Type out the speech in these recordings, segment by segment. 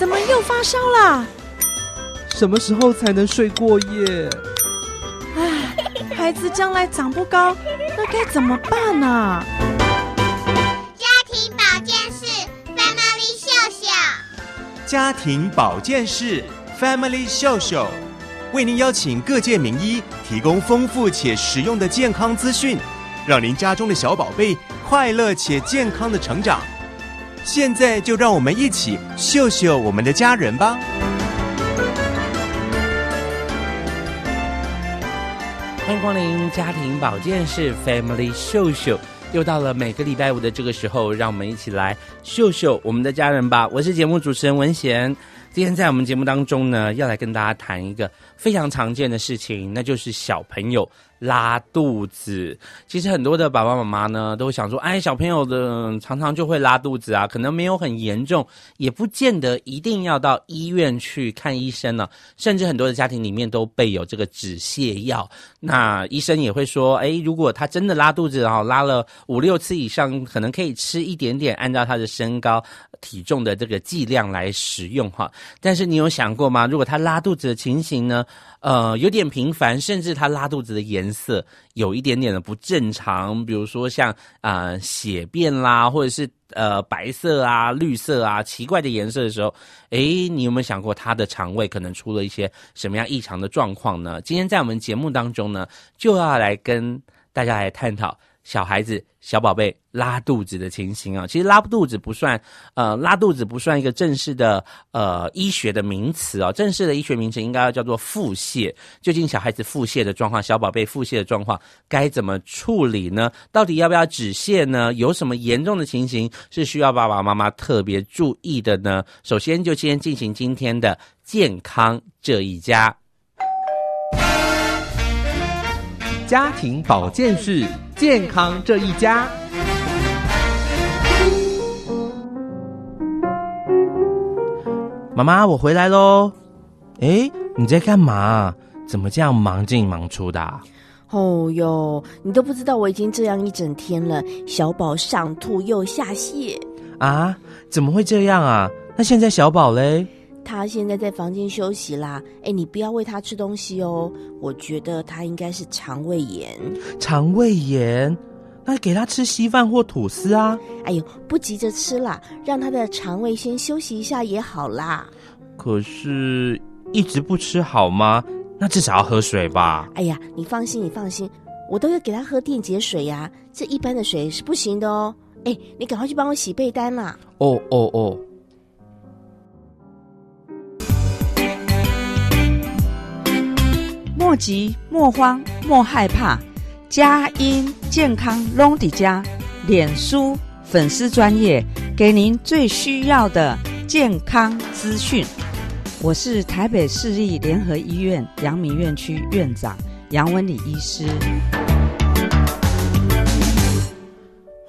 怎么又发烧了？什么时候才能睡过夜？唉，孩子将来长不高，那该怎么办呢、啊？家庭保健室 Family 秀秀，家庭保健室 Family 秀秀，为您邀请各界名医，提供丰富且实用的健康资讯，让您家中的小宝贝快乐且健康的成长。现在就让我们一起秀秀我们的家人吧！欢迎光临家庭保健室 Family 秀秀，又到了每个礼拜五的这个时候，让我们一起来秀秀我们的家人吧！我是节目主持人文贤，今天在我们节目当中呢，要来跟大家谈一个非常常见的事情，那就是小朋友。拉肚子，其实很多的爸爸妈妈呢都会想说，哎，小朋友的常常就会拉肚子啊，可能没有很严重，也不见得一定要到医院去看医生呢。甚至很多的家庭里面都备有这个止泻药，那医生也会说，哎，如果他真的拉肚子，然后拉了五六次以上，可能可以吃一点点，按照他的身高体重的这个剂量来使用哈。但是你有想过吗？如果他拉肚子的情形呢？呃，有点频繁，甚至他拉肚子的颜色有一点点的不正常，比如说像啊、血便啦，或者是呃白色啊、绿色啊奇怪的颜色的时候，诶，你有没有想过他的肠胃可能出了一些什么样异常的状况呢？今天在我们节目当中呢，就要来跟大家来探讨。小孩子、小宝贝拉肚子的情形啊，其实拉肚子不算，呃，拉肚子不算一个正式的呃医学的名词啊，正式的医学名词应该要叫做腹泻。究竟小孩子腹泻的状况，小宝贝腹泻的状况该怎么处理呢？到底要不要止泻呢？有什么严重的情形是需要爸爸妈妈特别注意的呢？首先就先进行今天的健康这一家。家庭保健室，健康这一家。妈妈，我回来喽。哎，你在干嘛？怎么这样忙进忙出的？哦哟，你都不知道我已经这样一整天了，小宝上吐又下泻。啊？怎么会这样啊？那现在小宝嘞？他现在在房间休息啦，哎，你不要喂他吃东西哦，我觉得他应该是肠胃炎。肠胃炎？那给他吃稀饭或吐司啊。哎呦，不急着吃啦，让他的肠胃先休息一下也好啦。可是，一直不吃好吗？那至少要喝水吧。哎呀，你放心，你放心，我都要给他喝电解水呀，这一般的水是不行的哦。哎，你赶快去帮我洗被单啦。哦哦哦。莫急莫慌莫害怕，佳音健康隆迪家，脸书粉丝专业给您最需要的健康资讯。我是台北市立联合医院阳明院区院长杨文礼医师。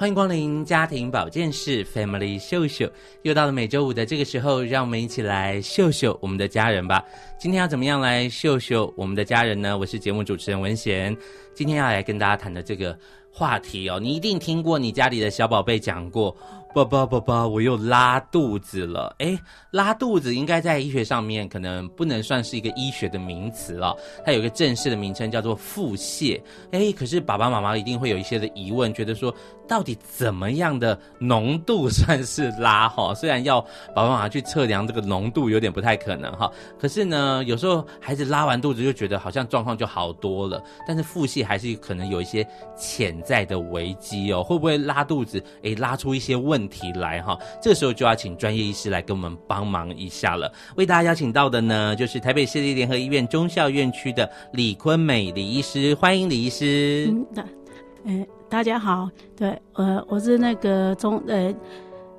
欢迎光临家庭保健室 Family 秀秀，又到了每周五的这个时候，让我们一起来秀秀我们的家人吧。今天要怎么样来秀秀我们的家人呢？我是节目主持人文贤，今天要来跟大家谈的这个话题哦，你一定听过你家里的小宝贝讲过。爸爸，爸爸，我又拉肚子了。诶，拉肚子应该在医学上面可能不能算是一个医学的名词了，它有一个正式的名称叫做腹泻。诶，可是爸爸妈妈一定会有一些的疑问，觉得说到底怎么样的浓度算是拉哈？虽然要爸爸妈妈去测量这个浓度有点不太可能哈，可是呢，有时候孩子拉完肚子就觉得好像状况就好多了，但是腹泻还是可能有一些潜在的危机哦，会不会拉肚子？诶，拉出一些问。问题来哈，这时候就要请专业医师来跟我们帮忙一下了。为大家邀请到的呢，就是台北市立联合医院中校院区的李坤美李医师，欢迎李医师。嗯，大，哎，大家好，对，呃，我是那个中呃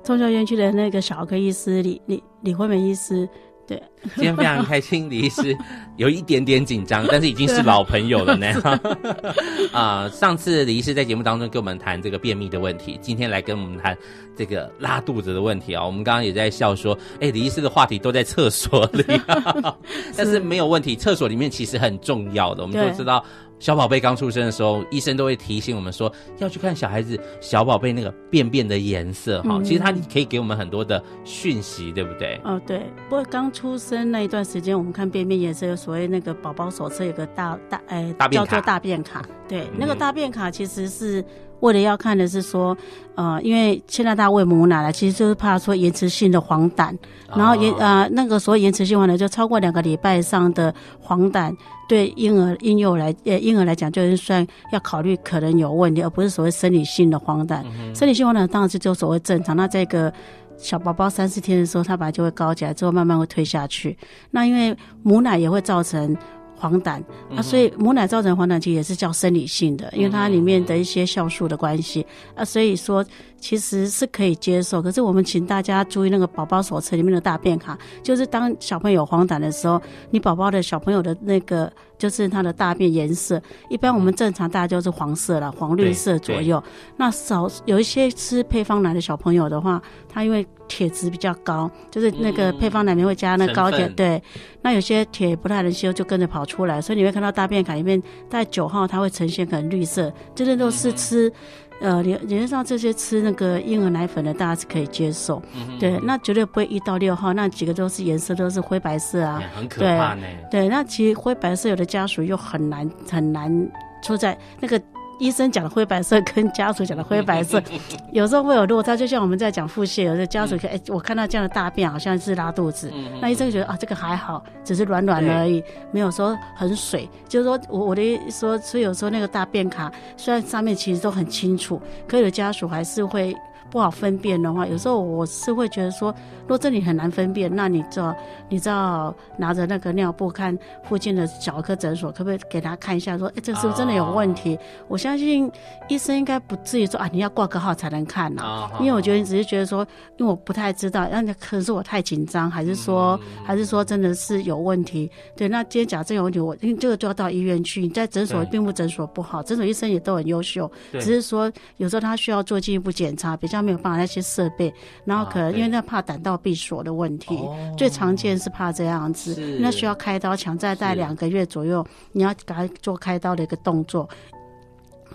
中校院区的那个小儿科医师李李李坤美医师。对，今天非常开心，李医师 有一点点紧张，但是已经是老朋友了呢。啊、呃，上次李医师在节目当中跟我们谈这个便秘的问题，今天来跟我们谈这个拉肚子的问题啊。我们刚刚也在笑说，哎，李医师的话题都在厕所里，但是没有问题，厕所里面其实很重要的。我们都知道，小宝贝刚出生的时候，医生都会提醒我们说要去看小孩子小宝贝那个便便的颜色哈。嗯、其实它可以给我们很多的讯息，对不对？哦，对。不过刚出生那一段时间，我们看便便颜色有所谓那个宝宝手册有个大大哎，大叫做大便卡。对，嗯、那个大便卡其实是。为了要看的是说，呃，因为现在大家喂母奶了，其实就是怕说延迟性的黄疸，然后延啊、呃、那个所谓延迟性黄疸就超过两个礼拜以上的黄疸，对婴儿婴幼儿来呃婴儿来讲，就是算要考虑可能有问题，而不是所谓生理性的黄疸。嗯、生理性黄疸当然是就所谓正常。那这个小宝宝三四天的时候，他本来就会高起来，之后慢慢会退下去。那因为母奶也会造成。黄疸啊，所以母奶造成黄疸其实也是叫生理性的，因为它里面的一些酵素的关系啊，所以说其实是可以接受。可是我们请大家注意那个宝宝手册里面的大便卡，就是当小朋友黄疸的时候，你宝宝的小朋友的那个就是他的大便颜色，一般我们正常大家就是黄色了，黄绿色左右。那少有一些吃配方奶的小朋友的话，他因为铁质比较高，就是那个配方奶里面会加那个高铁，嗯、对。那有些铁不太能吸收，就跟着跑出来，所以你会看到大便卡里面在九号，它会呈现很绿色，这些都是吃，嗯、呃，理理论上这些吃那个婴儿奶粉的，大家是可以接受，嗯、对。那绝对不会一到六号，那几个都是颜色都是灰白色啊，很可怕呢。对，对，那其实灰白色有的家属又很难很难出在那个。医生讲的灰白色跟家属讲的灰白色，有时候会有落差。就像我们在讲腹泻，有的家属说：“哎，我看到这样的大便好像是拉肚子。”那医生觉得啊，这个还好，只是软软的而已，没有说很水。就是说我我的意思说，所以有时候那个大便卡虽然上面其实都很清楚，可有的家属还是会。不好分辨的话，有时候我是会觉得说，如果这里很难分辨，那你就你知道拿着那个尿布看附近的小儿科诊所，可不可以给他看一下，说，哎，这是不是真的有问题？Oh. 我相信医生应该不至于说啊，你要挂个号才能看呐，oh. 因为我觉得你只是觉得说，因为我不太知道，那可能是我太紧张，还是说，mm. 还是说真的是有问题？对，那今天假设有问题，我因为这个就要到医院去。你在诊所并不诊所不好，诊所医生也都很优秀，只是说有时候他需要做进一步检查，比较。没有办法那些设备，然后可能因为那怕胆道闭锁的问题，啊、最常见是怕这样子，是那需要开刀，强在在两个月左右，你要给他做开刀的一个动作。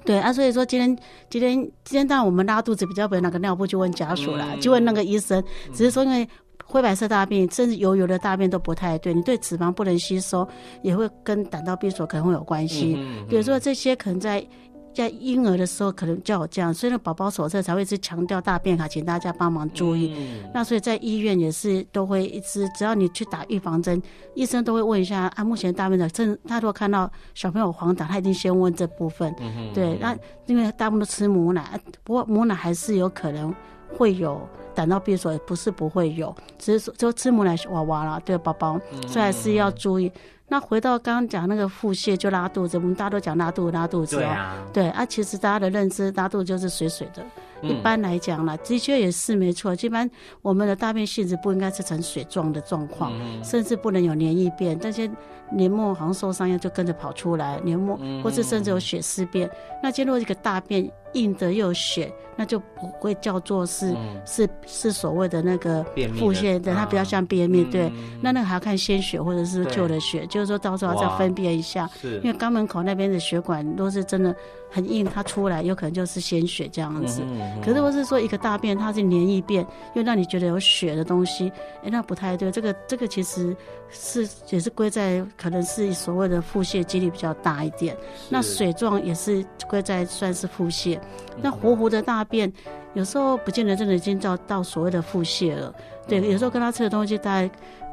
对啊，所以说今天今天今天当然我们拉肚子比较不会那个尿布就问家属啦，嗯、就问那个医生，只是说因为灰白色大便甚至油油的大便都不太对，你对脂肪不能吸收，也会跟胆道闭锁可能会有关系。嗯、比如说这些可能在。在婴儿的时候可能就有这样，所以呢宝宝手册才会一直强调大便卡，请大家帮忙注意。嗯、那所以在医院也是都会一直，只要你去打预防针，医生都会问一下啊，目前大便的，正他如果看到小朋友黄疸，他一定先问这部分。嗯、对，那因为大部分都吃母奶，不过母奶还是有可能会有胆道闭锁，也不是不会有，只是说就吃母奶娃娃啦，对宝宝，所以还是要注意。那回到刚刚讲那个腹泻就拉肚子，我们大家都讲拉肚子拉肚子哦，对啊，对啊，其实大家的认知拉肚子就是水水的，嗯、一般来讲啦，的确也是没错。一般我们的大便性质不应该是呈水状的状况，嗯、甚至不能有黏液便，但是黏膜好像受伤一样就跟着跑出来，黏膜、嗯、或是甚至有血丝便。那进入一个大便硬的又有血。那就不会叫做是、嗯、是是所谓的那个腹泻的，它比较像便秘。对，嗯、那那个还要看鲜血或者是旧的血，就是说到时候要再分辨一下。因为肛门口那边的血管如果是真的很硬，它出来有可能就是鲜血这样子。嗯嗯、可是如果是说一个大便它是黏液便，又让你觉得有血的东西，哎，那不太对。这个这个其实是也是归在可能是所谓的腹泻几率比较大一点。是那水状也是归在算是腹泻。嗯、那糊糊的大。便有时候不见得真的已经到到所谓的腹泻了，对，有时候跟他吃的东西大概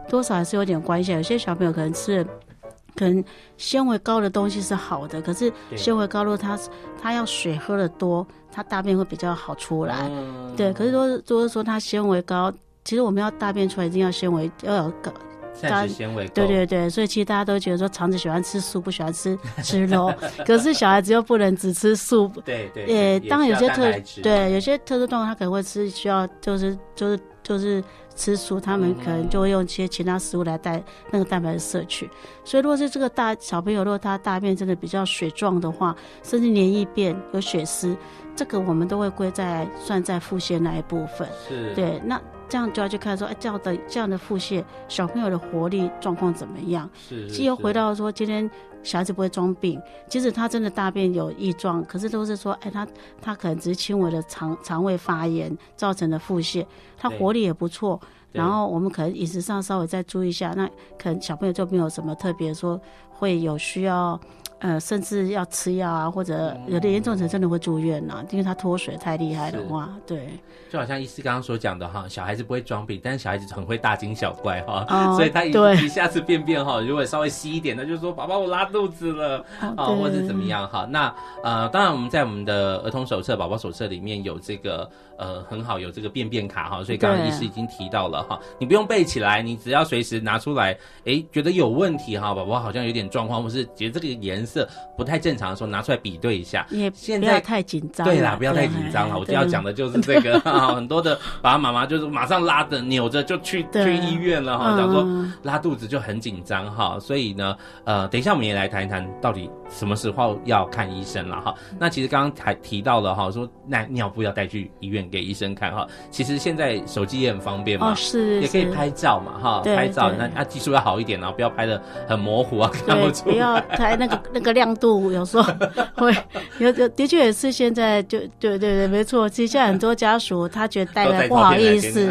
多少还是有点关系。有些小朋友可能吃的可能纤维高的东西是好的，可是纤维高如果他他要水喝的多，他大便会比较好出来。对，可是说如果说他纤维高，其实我们要大便出来一定要纤维要有高。膳食纤维对对对，所以其实大家都觉得说肠子喜欢吃素，不喜欢吃 吃肉。可是小孩子又不能只吃素。对对。也当然有些特对有些特殊动物，他可能会吃需要就是就是就是吃素，他们可能就会用一些其他食物来带那个蛋白质摄取。所以如果是这个大小朋友，如果他大便真的比较水状的话，甚至黏液便有血丝，这个我们都会归在算在腹泻那一部分。是。对，那。这样就要去看说，哎，这样的这样的腹泻，小朋友的活力状况怎么样？是，其实又回到说，今天小孩子不会装病，即使他真的大便有异状，可是都是说，哎，他他可能只是轻微的肠肠胃发炎造成的腹泻，他活力也不错。然后我们可能饮食上稍微再注意一下，那可能小朋友就没有什么特别说会有需要。呃，甚至要吃药啊，或者有的严重者真的会住院呐、啊，因为他脱水太厉害的话，对。就好像医师刚刚所讲的哈，小孩子不会装病，但是小孩子很会大惊小怪哈，哦、所以他一一下子便便哈，如果稍微稀一点，他就说宝宝我拉肚子了啊、哦，或者怎么样哈。那呃，当然我们在我们的儿童手册、宝宝手册里面有这个呃很好有这个便便卡哈，所以刚刚医师已经提到了哈，你不用背起来，你只要随时拿出来，哎，觉得有问题哈，宝宝好像有点状况，或是觉得这个颜。色不太正常的时候，拿出来比对一下。也现在太紧张。对啦，不要太紧张了。我就要讲的就是这个啊，很多的爸爸妈妈就是马上拉着扭着就去去医院了哈，讲说拉肚子就很紧张哈。所以呢，呃，等一下我们也来谈一谈到底什么时候要看医生了哈。那其实刚刚还提到了哈，说那尿布要带去医院给医生看哈。其实现在手机也很方便嘛，是也可以拍照嘛哈，拍照那那技术要好一点然后，不要拍的很模糊啊，看不出来。不要拍那个。那个亮度有时候会 有有，的确也是现在就对对对，没错。其实现在很多家属他觉得带来不好意思，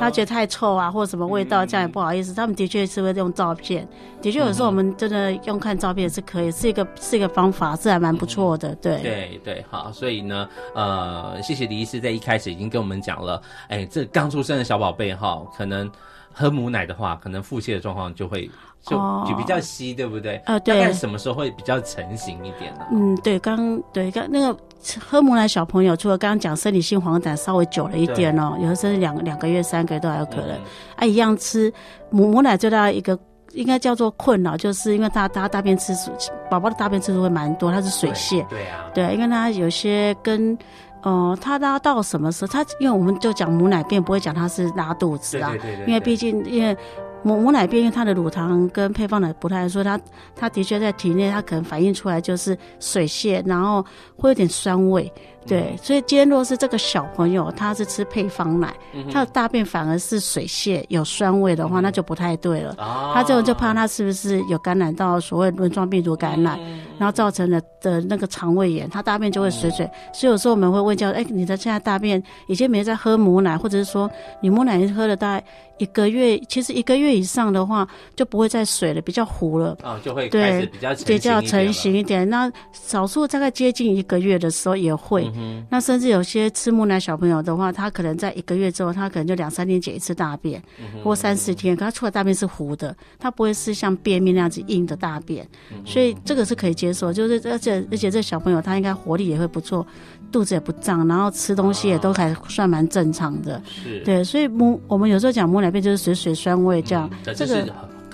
他觉得太臭啊，或者什么味道，这样也不好意思。他们的确是会用照片，的确有时候我们真的用看照片是可以，是一个是一个方法，是还蛮不错的。对对对，好，所以呢，呃，谢谢李医师在一开始已经跟我们讲了，哎，这刚出生的小宝贝哈，可能喝母奶的话，可能腹泻的状况就会。就就比较稀，对不对？呃，对。大概什么时候会比较成型一点呢？嗯，对，刚对刚那个喝母奶小朋友，除了刚刚讲生理性黄疸稍微久了一点哦，有的甚至两两个月、三个月都还有可能。啊，一样吃母母奶最大的一个应该叫做困扰，就是因为他他大便次数，宝宝的大便次数会蛮多，他是水泄。对啊。对，因为他有些跟呃，他拉到什么时候？他因为我们就讲母奶便，不会讲他是拉肚子啊。对对对。因为毕竟因为。母母奶便，因为它的乳糖跟配方奶不太说，它它的确在体内，它可能反映出来就是水泄，然后会有点酸味。对，所以今天若是这个小朋友他是吃配方奶，他的大便反而是水泄有酸味的话，那就不太对了。他这种就怕他是不是有感染到所谓轮状病毒感染，然后造成了的那个肠胃炎，他大便就会水水。所以有时候我们会问教，哎，你的现在大便已经没在喝母奶，或者是说你母奶喝了大概一个月，其实一个月以上的话就不会再水了，比较糊了。哦，就会开始比较比较成型一点。那少数大概接近一个月的时候也会。嗯，那甚至有些吃母奶小朋友的话，他可能在一个月之后，他可能就两三天解一次大便，嗯、或三四天，可他出来大便是糊的，他不会是像便秘那样子硬的大便，嗯、所以这个是可以接受。就是而且而且这小朋友他应该活力也会不错，肚子也不胀，然后吃东西也都还算蛮正常的。是，对，所以母我们有时候讲母奶便就是水水酸味这样，嗯、这个。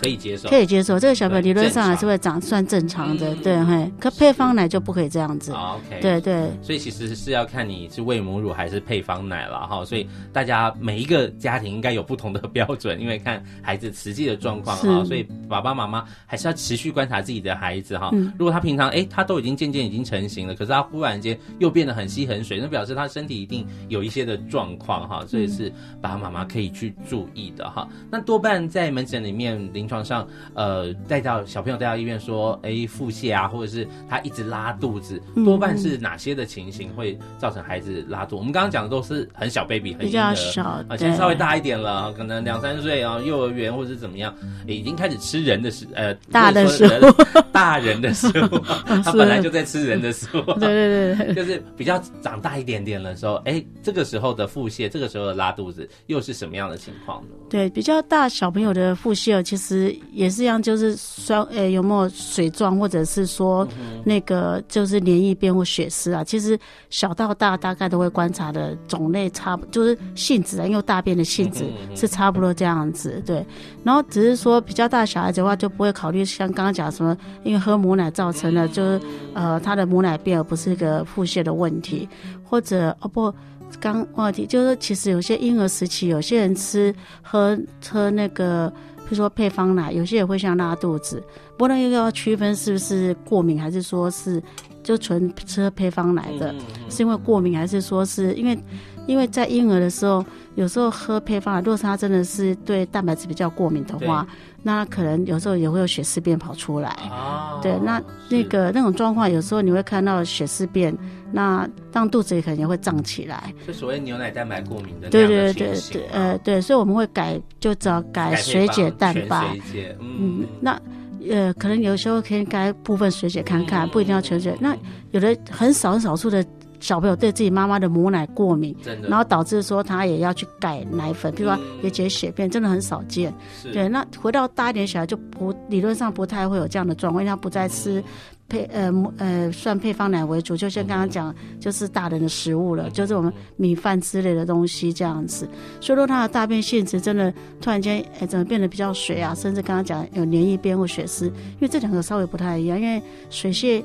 可以接受，可以接受。这个小朋友理论上还是会长算正常的，对，嘿。可配方奶就不可以这样子。OK，对对。所以其实是要看你是喂母乳还是配方奶了哈。所以大家每一个家庭应该有不同的标准，因为看孩子实际的状况哈。所以爸爸妈妈还是要持续观察自己的孩子哈。如果他平常哎，他都已经渐渐已经成型了，可是他忽然间又变得很稀很水，那表示他身体一定有一些的状况哈。所以是爸爸妈妈可以去注意的哈。那多半在门诊里面临床。上呃带到小朋友带到医院说，哎腹泻啊，或者是他一直拉肚子，多半是哪些的情形会造成孩子拉肚？我们刚刚讲的都是很小 baby，很比较小啊，现在稍微大一点了，可能两三岁啊，幼儿园或者是怎么样，已经开始吃人的食呃大的食物，大人的食物，他本来就在吃人的食物，对对对，就是比较长大一点点的时候，哎，这个时候的腹泻，这个时候的拉肚子又是什么样的情况呢？对，比较大小朋友的腹泻，其实。也是一样，就是酸，诶、欸，有没有水状，或者是说那个就是黏液便或血丝啊？其实小到大大概都会观察的种类差不，就是性质啊，因为大便的性质是差不多这样子，对。然后只是说比较大小孩子的话，就不会考虑像刚刚讲什么，因为喝母奶造成的，就是呃他的母奶便而不是一个腹泻的问题，或者哦不，刚忘记就是其实有些婴儿时期，有些人吃喝喝那个。比如说配方奶，有些也会像拉肚子，不能又要区分是不是过敏，还是说是就纯吃配方奶的，是因为过敏，还是说是因为因为在婴儿的时候，有时候喝配方奶，如果他真的是对蛋白质比较过敏的话，那可能有时候也会有血丝便跑出来。哦，对，那那个那种状况，有时候你会看到血丝便，那当肚子里可能也会胀起来。就所谓牛奶蛋白过敏的。对对对对，呃，对，所以我们会改，就只要改水解蛋白。水解，嗯，嗯，那。呃，可能有时候可以改部分水解看看，不一定要全水。那有的很少很少数的小朋友对自己妈妈的母奶过敏，然后导致说他也要去改奶粉，比如说也解血便，真的很少见。对，那回到大一点小孩就不理论上不太会有这样的状况，因为他不再吃。配呃呃算配方奶为主，就像刚刚讲，就是大人的食物了，就是我们米饭之类的东西这样子。所以说他的大便性质真的突然间哎怎么变得比较水啊，甚至刚刚讲有黏液便或血丝，因为这两个稍微不太一样，因为水泻。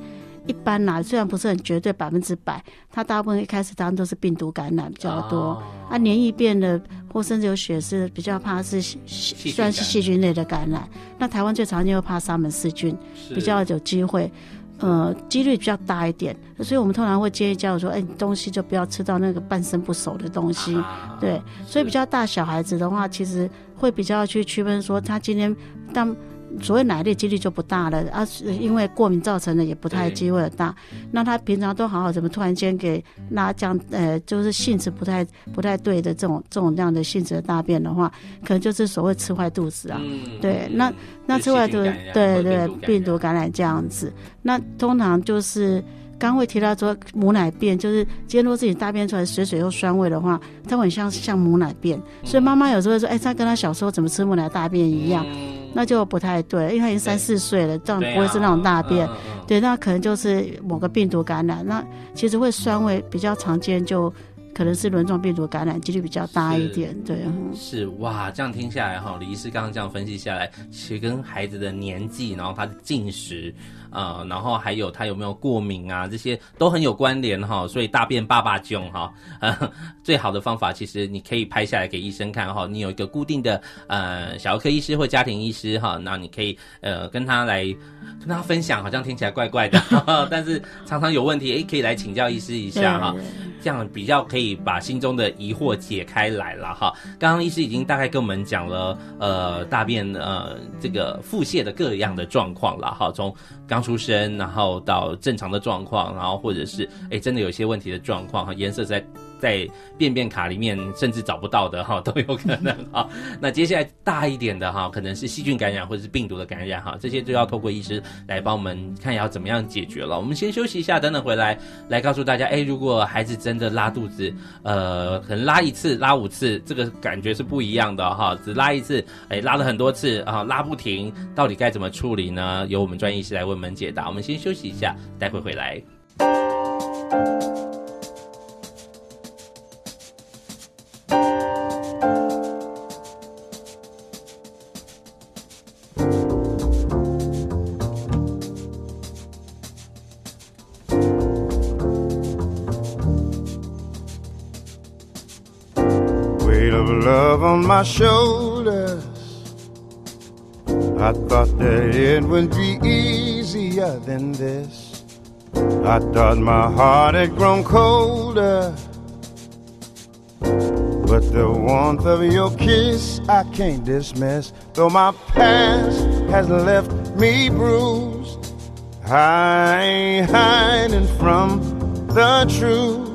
一般啦，虽然不是很绝对百分之百，它大部分一开始当然都是病毒感染比较多。哦、啊，黏液变的或甚至有血丝，比较怕是算是细菌类的感染。那台湾最常见又怕沙门氏菌，比较有机会，呃，几率比较大一点。所以我们通常会建议家长说，哎，东西就不要吃到那个半生不熟的东西。啊、对，所以比较大小孩子的话，其实会比较去区分说，他今天当。所谓奶类几率就不大了，啊，因为过敏造成的也不太机会大。那他平常都好好，怎么突然间给拉这样呃，就是性质不太不太对的这种这种这样的性质的大便的话，可能就是所谓吃坏肚子啊。嗯、对，那那吃坏肚子，对对，病毒感染这样子。那通常就是。刚会提到说母奶便，就是今天如果自己大便出来水水又酸味的话，它会很像像母奶便，所以妈妈有时候会说，哎，他跟他小时候怎么吃母奶大便一样，那就不太对，因为他已经三四岁了，这样不会是那种大便，对，那可能就是某个病毒感染，那其实会酸味比较常见就。可能是轮状病毒感染几率比较大一点，是对，是哇，这样听下来哈，李医师刚刚这样分析下来，其实跟孩子的年纪，然后他的进食，呃，然后还有他有没有过敏啊，这些都很有关联哈。所以大便爸爸囧哈，呃，最好的方法其实你可以拍下来给医生看哈，你有一个固定的呃小儿科医师或家庭医师哈，那你可以呃跟他来跟他分享，好像听起来怪怪的，但是常常有问题，诶，可以来请教医师一下哈。这样比较可以把心中的疑惑解开来了哈。刚刚医师已经大概跟我们讲了，呃，大便呃这个腹泻的各样的状况了哈，从刚出生然后到正常的状况，然后或者是哎真的有些问题的状况哈，颜色在。在便便卡里面甚至找不到的哈 都有可能 哈。那接下来大一点的哈，可能是细菌感染或者是病毒的感染哈，这些就要透过医师来帮我们看要怎么样解决了。我们先休息一下，等等回来来告诉大家，哎，如果孩子真的拉肚子，呃，可能拉一次、拉五次，这个感觉是不一样的哈。只拉一次，哎，拉了很多次啊，拉不停，到底该怎么处理呢？由我们专业医师来为我们解答。我们先休息一下，待会回来。My shoulders. I thought that it would be easier than this. I thought my heart had grown colder. But the warmth of your kiss I can't dismiss. Though my past has left me bruised, I ain't hiding from the truth.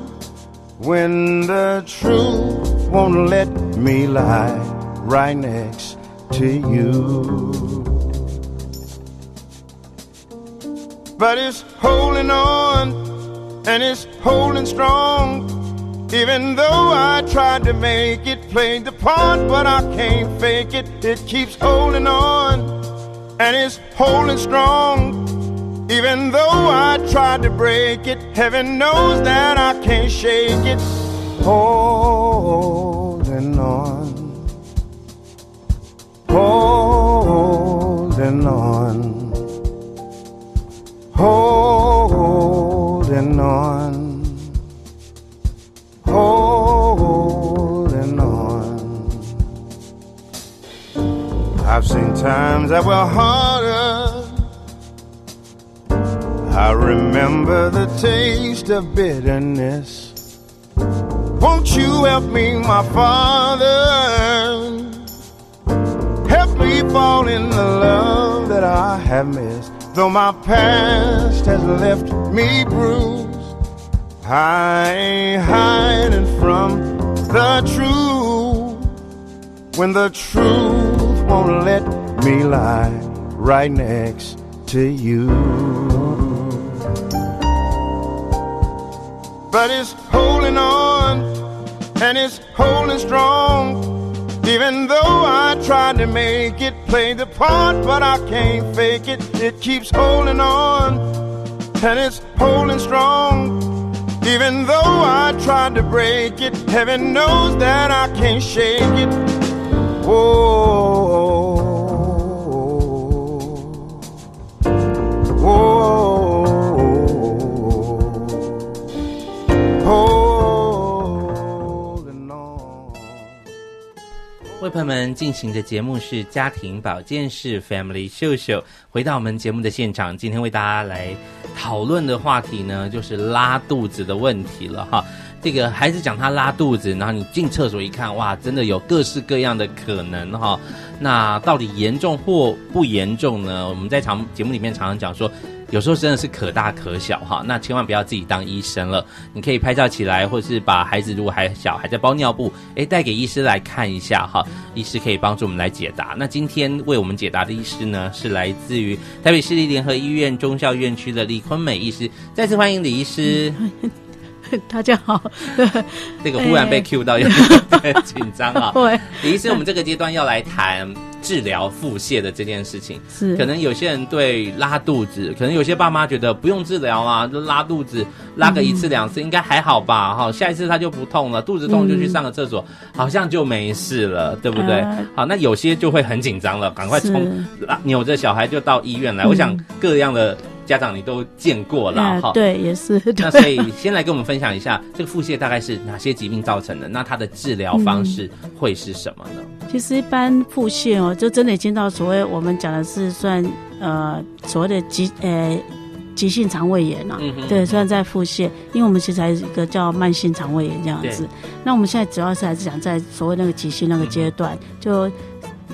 When the truth won't let me lie right next to you. But it's holding on and it's holding strong. Even though I tried to make it, play the part, but I can't fake it. It keeps holding on and it's holding strong. Even though I tried to break it, heaven knows that I can't shake it. Holding holding on, holding on, holding on. I've seen times that were harder. I remember the taste of bitterness won't Won't you help me, my Father? Fall in the love that I have missed. Though my past has left me bruised, I ain't hiding from the truth. When the truth won't let me lie right next to you. But it's holding on and it's holding strong. Even though I tried to make it play the part, but I can't fake it. It keeps holding on and it's holding strong. Even though I tried to break it, heaven knows that I can't shake it. Whoa. Holding 为朋友们进行的节目是家庭保健室 Family 秀秀。回到我们节目的现场，今天为大家来讨论的话题呢，就是拉肚子的问题了哈。这个孩子讲他拉肚子，然后你进厕所一看，哇，真的有各式各样的可能哈。那到底严重或不严重呢？我们在常节目里面常常讲说。有时候真的是可大可小哈，那千万不要自己当医生了。你可以拍照起来，或是把孩子如果还小还在包尿布，诶，带给医师来看一下哈，医师可以帮助我们来解答。那今天为我们解答的医师呢，是来自于台北市立联合医院中校院区的李坤美医师，再次欢迎李医师。大家好，这个忽然被 Q 到有点 紧张啊。对，李医师，我们这个阶段要来谈治疗腹泻的这件事情。是，可能有些人对拉肚子，可能有些爸妈觉得不用治疗啊，就拉肚子拉个一次两次应该还好吧？哈，下一次他就不痛了，肚子痛就去上个厕所，好像就没事了，对不对？好，那有些就会很紧张了，赶快冲，扭着小孩就到医院来。我想各样的。家长你都见过了哈、嗯，对，也是。那所以先来跟我们分享一下，这个腹泻大概是哪些疾病造成的？那它的治疗方式会是什么呢？嗯、其实一般腹泻哦，就真的已经到所谓我们讲的是算呃所谓的急呃急性肠胃炎了、啊。嗯哼。对，算在腹泻，因为我们其实还有一个叫慢性肠胃炎这样子。那我们现在主要是还是讲在所谓那个急性那个阶段，嗯、就。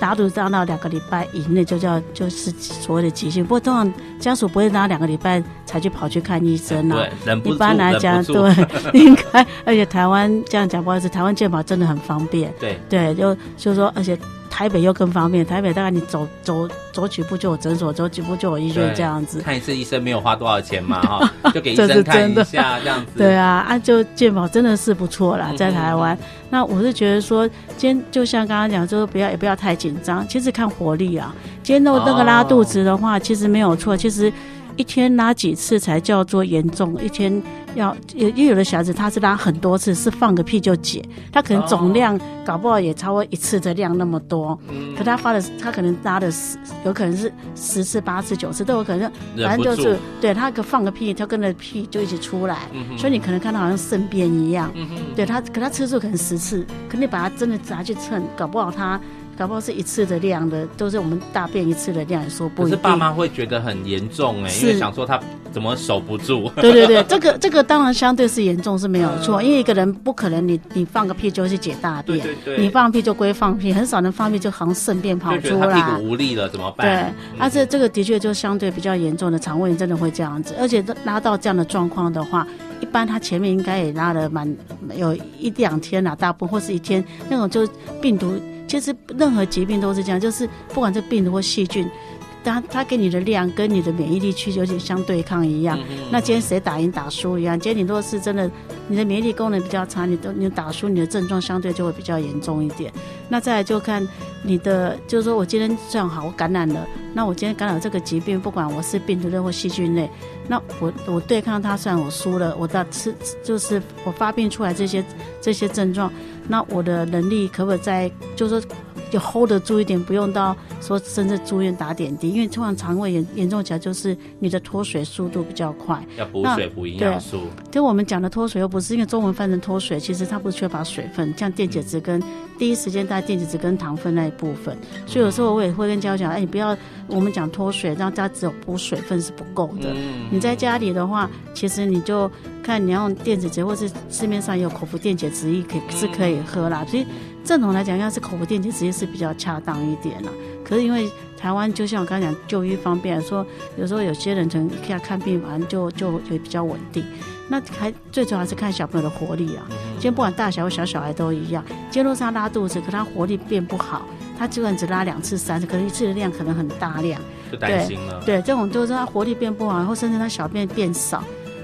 拉肚子拉到两个礼拜以内就叫就是所谓的急性，不过通常家属不会拿两个礼拜才去跑去看医生啊。对，一般来讲，对，应该。而且台湾这样讲不好意思，台湾健保真的很方便。对对，就就是说，而且。台北又更方便，台北大概你走走走几步就有诊所，走几步就有医院这样子。看一次医生没有花多少钱嘛，哈，就给医生看一下这样子。对啊，啊，就健保真的是不错啦，在台湾。嗯嗯嗯，那我是觉得说，今天就像刚刚讲，就是不要也不要太紧张，其实看活力啊。今天那那个拉肚子的话，其实没有错，其实。一天拉几次才叫做严重？一天要，因为有的小孩子他是拉很多次，是放个屁就解，他可能总量搞不好也超过一次的量那么多。可他发的，他可能拉的十，有可能是十次、八次、九次都有可能，反正就是对他个放个屁，他跟着屁就一起出来，所以你可能看到好像粪便一样。对他，可他次数可能十次，可你把他真的拿去称，搞不好他。搞不好是一次的量的，都是我们大便一次的量，说不一定。可是爸妈会觉得很严重哎，是因为想说他怎么守不住。对对对，这个这个当然相对是严重是没有错，因为一个人不可能你你放个屁就去解大便，对对对，你放屁就归放屁，很少人放屁就好像粪便跑出来，屁股无力了怎么办？对，而且、嗯啊、这个的确就相对比较严重的肠胃炎真的会这样子，而且拉到这样的状况的话，一般他前面应该也拉了蛮有一两天了，大部分或是一天那种就病毒。其实任何疾病都是这样，就是不管是病毒或细菌，它它给你的量跟你的免疫力去有点相对抗一样。那今天谁打赢打输一样？今天你如果是真的，你的免疫力功能比较差，你都你打输，你的症状相对就会比较严重一点。那再来就看你的，就是说我今天这样好，我感染了，那我今天感染了这个疾病，不管我是病毒类或细菌类，那我我对抗它，虽然我输了，我的吃就是我发病出来这些这些症状。那我的能力可不可以在，就是说，就 hold 得住一点，不用到说甚至住院打点滴，因为通常肠胃严严重起来就是你的脱水速度比较快，要补水补营养素。就我们讲的脱水又不是因为中文翻成脱水，其实它不是缺乏水分，像电解质跟第一时间带电解质跟糖分那一部分，所以有时候我也会跟家长讲，哎，你不要我们讲脱水，让家只有补水分是不够的。嗯、你在家里的话，其实你就看你要用电解质，或是市面上有口服电解质液可以是可以喝啦，所以。正统来讲，要是口服电解质液是比较恰当一点了。可是因为台湾，就像我刚才讲，就医方便，说有时候有些人可能看看病完就就也比较稳定。那还最主要是看小朋友的活力啊。今天不管大小或小小孩都一样，今天若是他拉肚子，可他活力变不好，他基本只拉两次、三次，可能一次的量可能很大量，就担心了。对，对，这种就是他活力变不好，然后甚至他小便变少。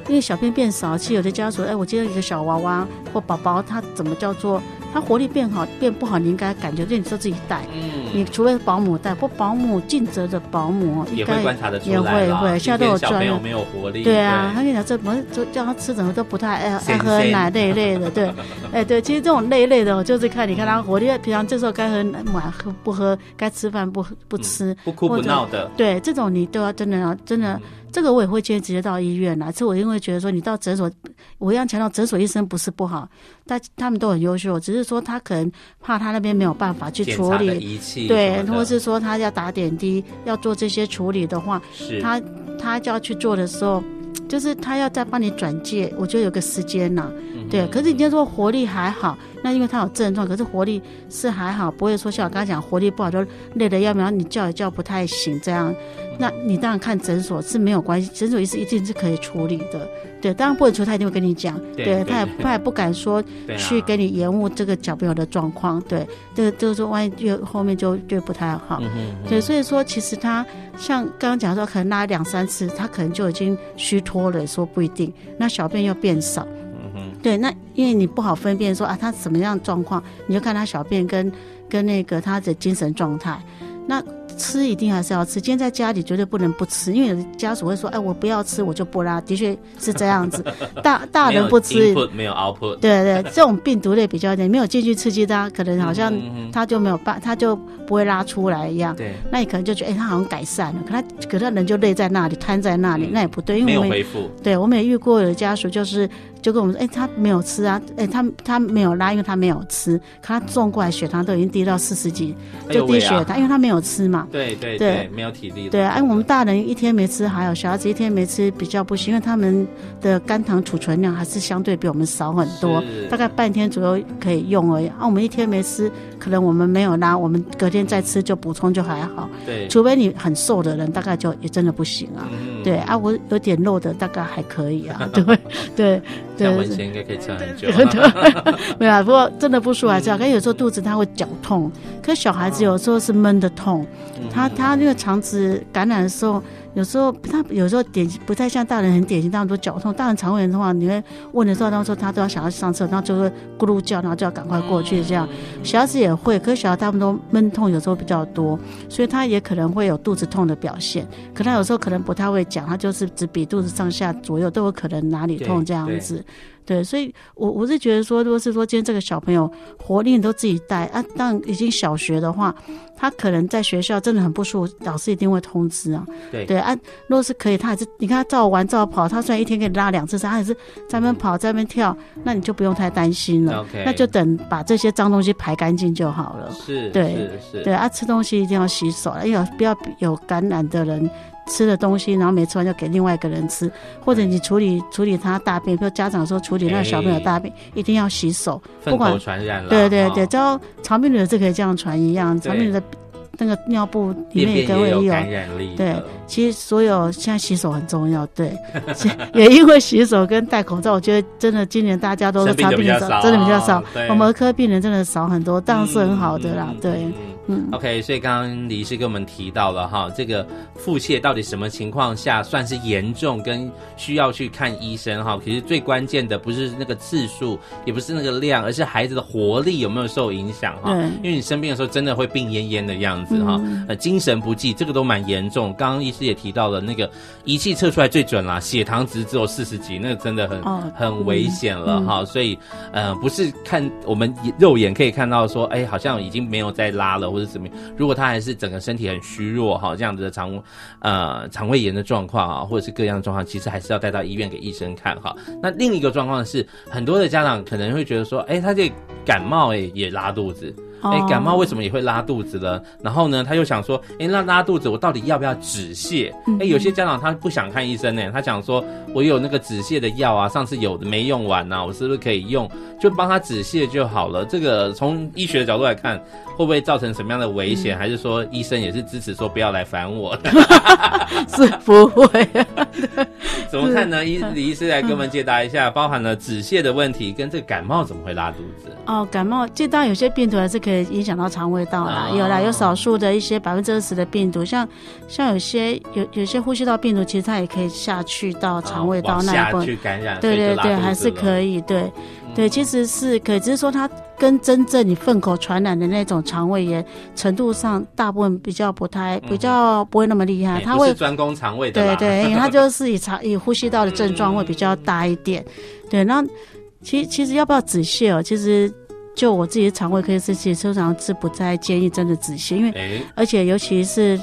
因为小便变少，其实有的家属，哎，我接到一个小娃娃或宝宝，他怎么叫做？他活力变好变不好，你应该感觉，就你说自己带，嗯，你除非保姆带，不保姆尽责的保姆应该也会观察得出来，也会会，现在都有专业，没有活力，对啊，他跟你讲这么就叫他吃什么都不太爱 爱喝奶类类的，对，哎对，其实这种类类的，就是看你看他活力，平常这时候该喝奶喝不喝，该吃饭不不吃，不哭不闹的，对，这种你都要真的要真的。这个我也会建议直接到医院来，这我因为觉得说你到诊所，我一样强调诊所医生不是不好，但他们都很优秀，只是说他可能怕他那边没有办法去处理，对，或是说他要打点滴要做这些处理的话，是他他就要去做的时候，就是他要再帮你转介，我觉得有个时间呐、啊，对。可是你要说活力还好，那因为他有症状，可是活力是还好，不会说像我刚才讲活力不好就累得要不然你叫也叫不太醒这样。那你当然看诊所是没有关系，诊所医师一定是可以处理的，对，当然不能说他一定会跟你讲，对，对他也他也不敢说去给你延误这个小朋友的状况，对，这个就是说万一越后面就就不太好，嗯嗯对，所以说其实他像刚刚讲说可能拉两三次，他可能就已经虚脱了，说不一定，那小便又变少，嗯哼，对，那因为你不好分辨说啊他什么样状况，你就看他小便跟跟那个他的精神状态，那。吃一定还是要吃，今天在家里绝对不能不吃，因为有的家属会说：“哎，我不要吃，我就不拉。”的确是这样子，大大人不吃，没有，没有 output。对对，这种病毒类比较点，没有进去刺激他，可能好像他就没有办，他就不会拉出来一样。对，那你可能就觉得，哎，他好像改善了，可他可他人就累在那里，瘫在那里，那也不对，因为我们没有恢复。对，我们也遇过有的家属就是。就跟我们说，哎、欸，他没有吃啊，哎、欸，他他没有拉，因为他没有吃，可他送过来血糖都已经低到四十几，就低血糖，因为他没有吃嘛。对对对，没有体力。对，哎，我们大人一天没吃还有，小孩子一天没吃比较不行，因为他们的肝糖储存量还是相对比我们少很多，大概半天左右可以用而已。啊，我们一天没吃，可能我们没有拉，我们隔天再吃就补充就还好。对，除非你很瘦的人，大概就也真的不行啊。嗯、对啊，我有点肉的大概还可以啊。对对。像文贤应该可以吃很久，没有啊。不过真的不舒服还是要，可是有时候肚子他会绞痛，可是小孩子有时候是闷的痛，他他那个肠子感染的时候。有时候他有时候典型不太像大人，很典型，他们说脚痛。大人肠胃炎的话，你会问的时候，他说他都要想要上厕，然后就会咕噜叫，然后就要赶快过去这样。小孩子也会，可是小孩他们都闷痛，有时候比较多，所以他也可能会有肚子痛的表现。可他有时候可能不太会讲，他就是只比肚子上下左右都有可能哪里痛这样子。对，所以我我是觉得说，如果是说今天这个小朋友活力你都自己带啊，当然已经小学的话，他可能在学校真的很不舒服，老师一定会通知啊。对对啊，如果是可以，他还是你看他照玩照跑，他虽然一天可以拉两次，他还是在那边跑在那边跳，那你就不用太担心了。OK，那就等把这些脏东西排干净就好了。是，对是是。对啊，吃东西一定要洗手，哎呀，不要有感染的人。吃的东西，然后没吃完就给另外一个人吃，或者你处理处理他大便，比如家长说处理那个小朋友大便，欸、一定要洗手，不管传染了。对对对，只要肠病毒是可以这样传一样，肠病毒的那个尿布里面也都会有感染力。对，其实所有现在洗手很重要，对，也因为洗手跟戴口罩，我觉得真的今年大家都是肠病的少，真的比较少，我们儿科病人真的少很多，当然是很好的啦，嗯、对。嗯，OK，所以刚刚李医师跟我们提到了哈，这个腹泻到底什么情况下算是严重，跟需要去看医生哈。其实最关键的不是那个次数，也不是那个量，而是孩子的活力有没有受影响哈。因为你生病的时候真的会病恹恹的样子哈，呃，精神不济，这个都蛮严重。刚刚医师也提到了那个仪器测出来最准啦，血糖值只有四十几，那个真的很很危险了哈。所以呃，不是看我们肉眼可以看到说，哎，好像已经没有再拉了。或者怎么样。如果他还是整个身体很虚弱哈，这样子的肠呃肠胃炎的状况啊，或者是各样的状况，其实还是要带到医院给医生看哈。那另一个状况是，很多的家长可能会觉得说，哎，他这感冒哎也拉肚子。哎，感冒为什么也会拉肚子呢？然后呢，他又想说，哎，那拉肚子我到底要不要止泻？哎，有些家长他不想看医生呢，他想说，我有那个止泻的药啊，上次有的没用完呐，我是不是可以用，就帮他止泻就好了？这个从医学的角度来看，会不会造成什么样的危险？还是说医生也是支持说不要来烦我的？是不会。怎么看呢？医李医师来给我们解答一下，包含了止泻的问题跟这个感冒怎么会拉肚子？哦，感冒，这当然有些病毒还是可以影响到肠胃道啦，有啦，有少数的一些百分之二十的病毒，像像有些有有些呼吸道病毒，其实它也可以下去到肠胃道那一部分，去感染，对对对，还是可以，对。对，其实是可以，只是说它跟真正你粪口传染的那种肠胃炎程度上，大部分比较不太，比较不会那么厉害，它会专攻肠胃的，对对，因为它就是以肠以呼吸道的症状会比较大一点，对，那其实其实要不要止泻哦，其实。就我自己的肠胃科医师，其实通常是不再建议真的止泻，因为而且尤其是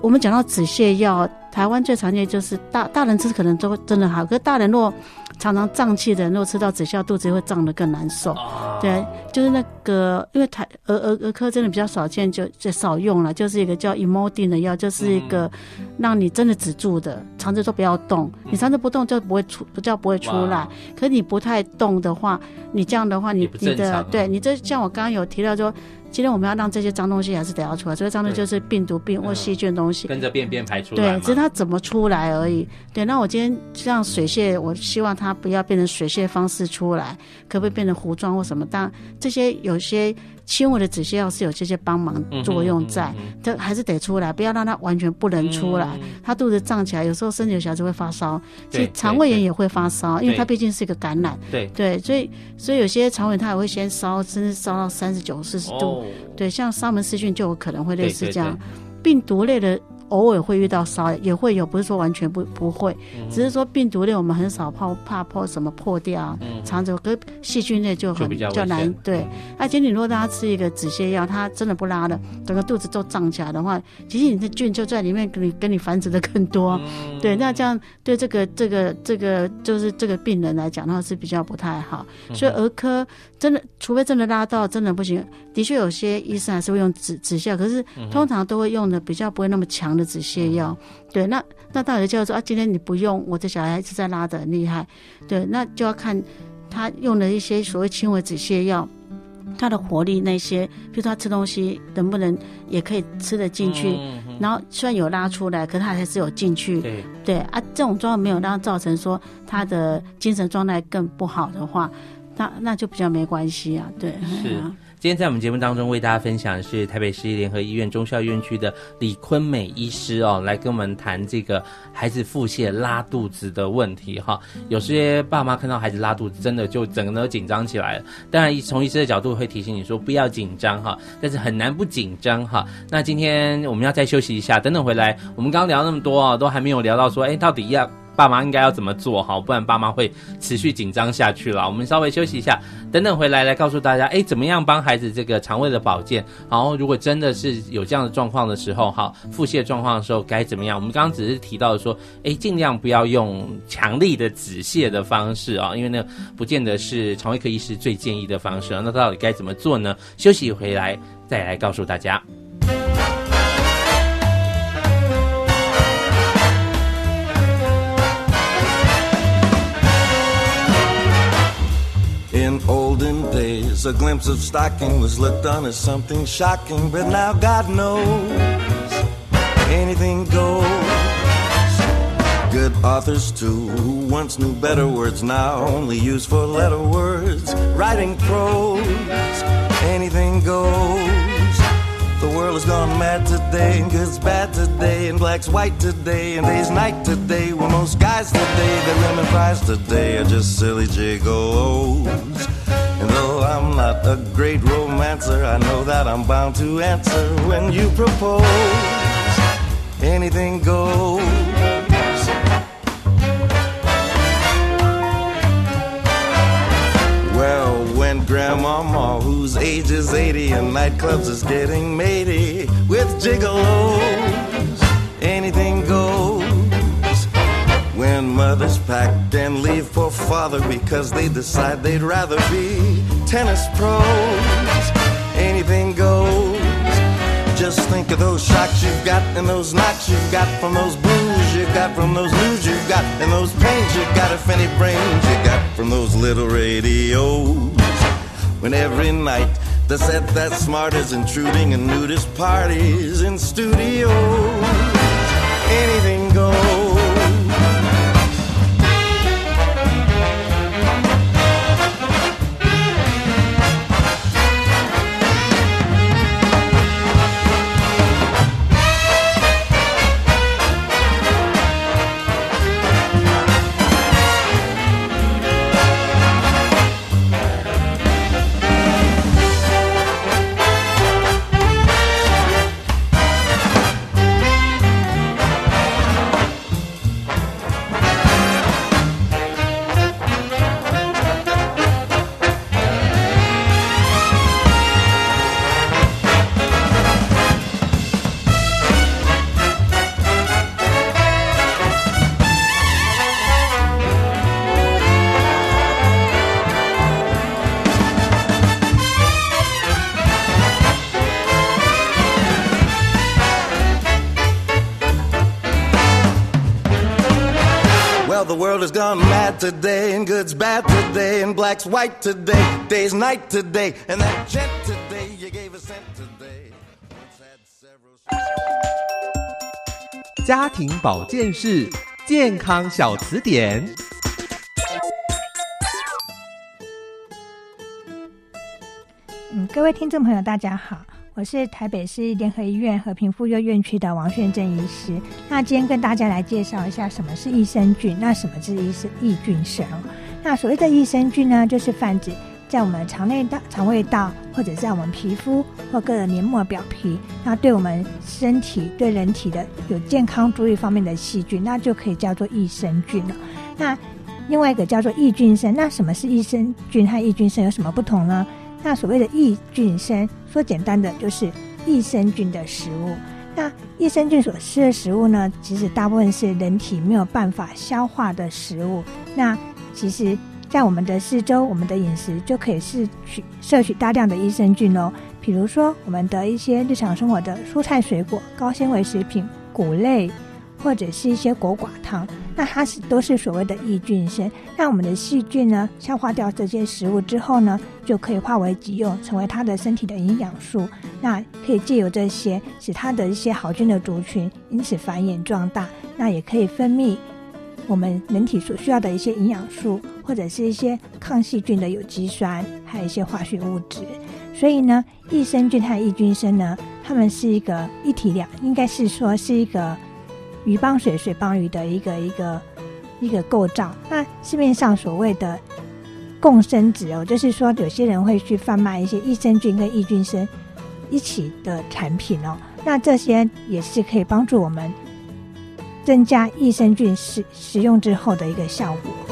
我们讲到止泻药，台湾最常见就是大大人吃可能都真的好，可是大人若常常胀气的人，如果吃到止泻，肚子会胀得更难受。哦、对，就是那个，因为台儿儿儿科真的比较少见，就就少用了。就是一个叫 Emodin 的药，就是一个让你真的止住的，肠子都不要动。你肠子不动就不会出，不叫不会出来。哇可是你不太动的话，你这样的话，你你的对你这像我刚刚有提到说。今天我们要让这些脏东西还是得要出来，这个脏东西就是病毒、病或细菌的东西，跟着便便排出来。对，只是它怎么出来而已。对，那我今天让水泄，我希望它不要变成水泄方式出来，可不可以变成糊状或什么？当然，这些有些。轻微的止泻药是有这些帮忙作用在，这、嗯嗯嗯、还是得出来，不要让它完全不能出来。他、嗯、肚子胀起来，有时候身体有小孩子会发烧，其实肠胃炎也会发烧，因为它毕竟是一个感染。对对，所以所以有些肠胃它也会先烧，甚至烧到三十九、四十度。哦、对，像沙门氏菌就有可能会类似这样，病毒类的。偶尔会遇到烧，也会有，不是说完全不不会，只是说病毒类我们很少怕怕破什么破掉，肠子跟细菌类就很比较难。对，而且你如果让他吃一个止泻药，他真的不拉了，整个肚子都胀起来的话，其实你的菌就在里面，给你跟你繁殖的更多。对，那这样对这个这个这个就是这个病人来讲的话是比较不太好。所以儿科真的，除非真的拉到真的不行，的确有些医生还是会用止止泻，可是通常都会用的比较不会那么强的止泻药，对，那那到底就说啊，今天你不用，我的小孩一直在拉的很厉害，对，那就要看他用的一些所谓轻微止泻药，他的活力那些，比如他吃东西能不能也可以吃得进去，嗯嗯、然后虽然有拉出来，可是他还是有进去，对，对啊，这种状况没有让他造成说他的精神状态更不好的话，那那就比较没关系啊，对，是。啊今天在我们节目当中为大家分享的是台北市立联合医院中孝院区的李坤美医师哦，来跟我们谈这个孩子腹泻拉肚子的问题哈。有些爸妈看到孩子拉肚子，真的就整个都紧张起来了。当然，从医师的角度会提醒你说不要紧张哈，但是很难不紧张哈。那今天我们要再休息一下，等等回来，我们刚聊那么多啊，都还没有聊到说，哎，到底要。爸妈应该要怎么做好？不然爸妈会持续紧张下去了。我们稍微休息一下，等等回来来告诉大家，哎，怎么样帮孩子这个肠胃的保健？然后如果真的是有这样的状况的时候，哈，腹泻状况的时候该怎么样？我们刚刚只是提到说，哎，尽量不要用强力的止泻的方式啊，因为那不见得是肠胃科医师最建议的方式。那到底该怎么做呢？休息回来再来告诉大家。Days, a glimpse of stocking was looked on as something shocking, but now God knows anything goes. Good authors, too, who once knew better words, now only use four letter words. Writing prose, anything goes. The world has gone mad today, and good's bad today, and black's white today, and day's night today. Well, most guys today, their lemon fries today are just silly gigolos. I'm not a great romancer, I know that I'm bound to answer when you propose. Anything goes. Well, when grandma grandmama whose age is 80 and nightclubs is getting matey with gigolos. Anything goes. When mothers pack and leave for father because they decide they'd rather be tennis pros. Anything goes. Just think of those shocks you've got and those knocks you've got from those blues you've got from those news you've got and those pains you've got if any brains you got from those little radios. When every night the set that's smart is intruding in nudist parties in studios. Has gone mad today, and good's bad today, and black's white today, day's night today, and that gent today you gave a cent today. once had several- 家庭保健室健康小词典。嗯，各位听众朋友，大家好，我是台北市联合医院和平妇幼院区的王炫正医师。那今天跟大家来介绍一下什么是益生菌，那什么是益生益菌生？那所谓的益生菌呢，就是泛指在我们肠内道、肠胃道，或者在我们皮肤或各个黏膜表皮，那对我们身体、对人体的有健康注意方面的细菌，那就可以叫做益生菌了。那另外一个叫做益菌生，那什么是益生菌和益菌生有什么不同呢？那所谓的益菌生，说简单的就是益生菌的食物。那益生菌所吃的食物呢，其实大部分是人体没有办法消化的食物。那其实，在我们的四周，我们的饮食就可以摄取摄取大量的益生菌哦。比如说，我们的一些日常生活的蔬菜水果、高纤维食品、谷类，或者是一些果寡汤。那它是都是所谓的益菌生，那我们的细菌呢，消化掉这些食物之后呢，就可以化为己用，成为它的身体的营养素。那可以借由这些，使它的一些好菌的族群因此繁衍壮大。那也可以分泌我们人体所需要的一些营养素，或者是一些抗细菌的有机酸，还有一些化学物质。所以呢，益生菌和益菌生呢，它们是一个一体两，应该是说是一个。鱼帮水，水帮鱼的一个一个一个构造。那市面上所谓的共生子哦，就是说有些人会去贩卖一些益生菌跟益菌生一起的产品哦。那这些也是可以帮助我们增加益生菌使使用之后的一个效果。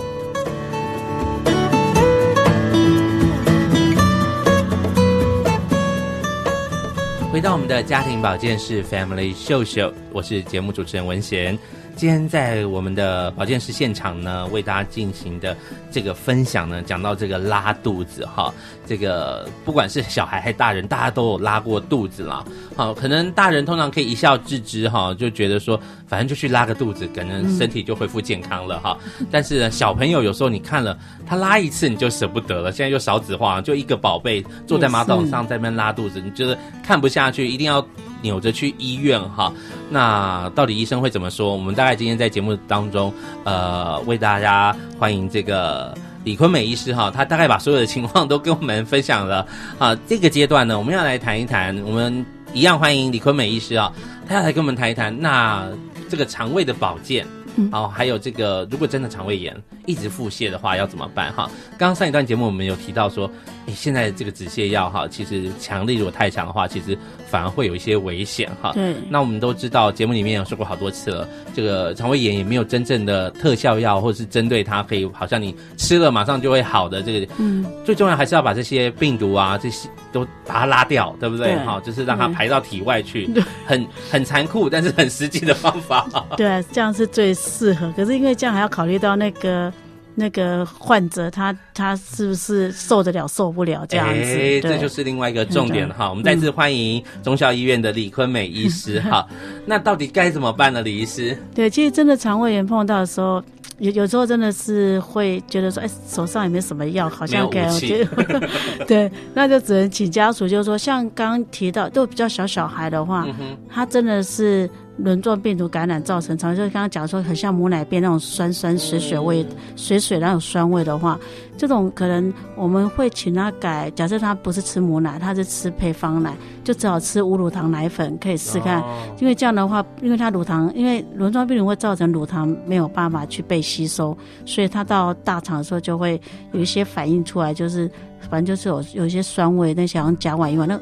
回到我们的家庭保健室 Family 秀秀，我是节目主持人文贤。今天在我们的保健室现场呢，为大家进行的这个分享呢，讲到这个拉肚子哈，这个不管是小孩还是大人，大家都有拉过肚子啦。好，可能大人通常可以一笑置之哈，就觉得说反正就去拉个肚子，可能身体就恢复健康了哈。嗯、但是呢，小朋友有时候你看了他拉一次你就舍不得了，现在又少子化，就一个宝贝坐在马桶上在那边拉肚子，你觉得看不下去，一定要。扭着去医院哈，那到底医生会怎么说？我们大概今天在节目当中，呃，为大家欢迎这个李坤美医师哈，他大概把所有的情况都跟我们分享了啊。这个阶段呢，我们要来谈一谈，我们一样欢迎李坤美医师啊，他要来跟我们谈一谈，那这个肠胃的保健。好，还有这个，如果真的肠胃炎一直腹泻的话，要怎么办？哈，刚刚上一段节目我们有提到说，哎，现在这个止泻药哈，其实强力如果太强的话，其实反而会有一些危险哈。对，那我们都知道，节目里面有说过好多次了，这个肠胃炎也没有真正的特效药，或者是针对它可以好像你吃了马上就会好的这个。嗯，最重要还是要把这些病毒啊，这些都把它拉掉，对不对？对好，就是让它排到体外去，对很很残酷，但是很实际的方法。对啊，这样是最适合。可是因为这样还要考虑到那个那个患者他他是不是受得了受不了这样子？哎，对这就是另外一个重点哈。我们再次欢迎中校医院的李坤美医师哈。那到底该怎么办呢，李医师？对，其实真的肠胃炎碰到的时候。有有时候真的是会觉得说，哎，手上也没什么药，好像给我觉得，对，那就只能请家属，就是说，像刚刚提到，都比较小小孩的话，嗯、他真的是轮状病毒感染造成常，就是刚刚讲说很像母奶便那种酸酸水水味、嗯、水水那种酸味的话，这种可能我们会请他改，假设他不是吃母奶，他是吃配方奶，就只好吃无乳糖奶粉，可以试看，哦、因为这样的话，因为他乳糖，因为轮状病毒会造成乳糖没有办法去被吸收，所以他到大肠的时候就会有一些反应出来，就是反正就是有有一些酸味，那像甲烷乙烷那。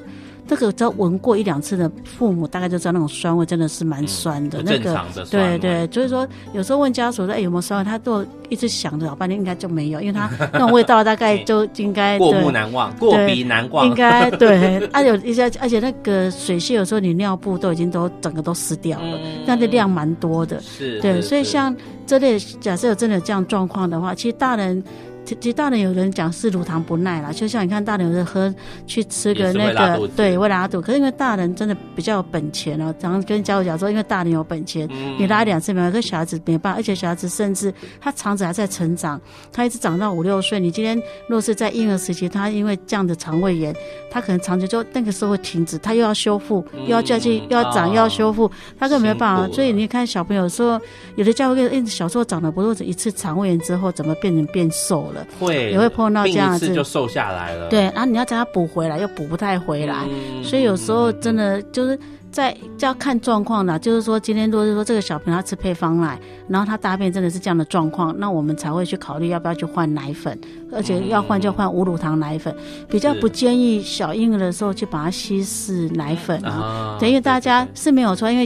这个只要闻过一两次的父母，大概就知道那种酸味真的是蛮酸的。嗯、那个对对，所以说有时候问家属说：“哎，有没有酸味？”他都一直想着老半天，应该就没有，因为他那种味道大概 就应该过目难忘，过鼻难忘。应该对，而且一些，而且那个水泻有时候你尿布都已经都整个都湿掉了，那个、嗯、量蛮多的。是，对，所以像这类假设有真的有这样状况的话，其实大人。其实大人有人讲是乳糖不耐啦，就像你看大人有人喝去吃个那个对会拉肚，可是因为大人真的比较有本钱哦，然后跟家属讲说，因为大人有本钱，嗯、你拉两次没有，可小孩子没办法，而且小孩子甚至他肠子还在成长，他一直长到五六岁，你今天若是在婴儿时期，他因为这样的肠胃炎，他可能长期就那个时候会停止，他又要修复，又要再去又要长又要修复，他根本没办法。所以你看小朋友说，有的家会小时候长得不是一次肠胃炎之后，怎么变成变瘦了？会也会碰到这样子，就瘦下来了。对，然后你要叫他补回来，又补不太回来，嗯、所以有时候真的就是。在就要看状况了，就是说今天如果是说这个小朋友他吃配方奶，然后他大便真的是这样的状况，那我们才会去考虑要不要去换奶粉，而且要换就换无乳糖奶粉，比较不建议小婴儿的时候去把它稀释奶粉啊，等于大家是没有错，因为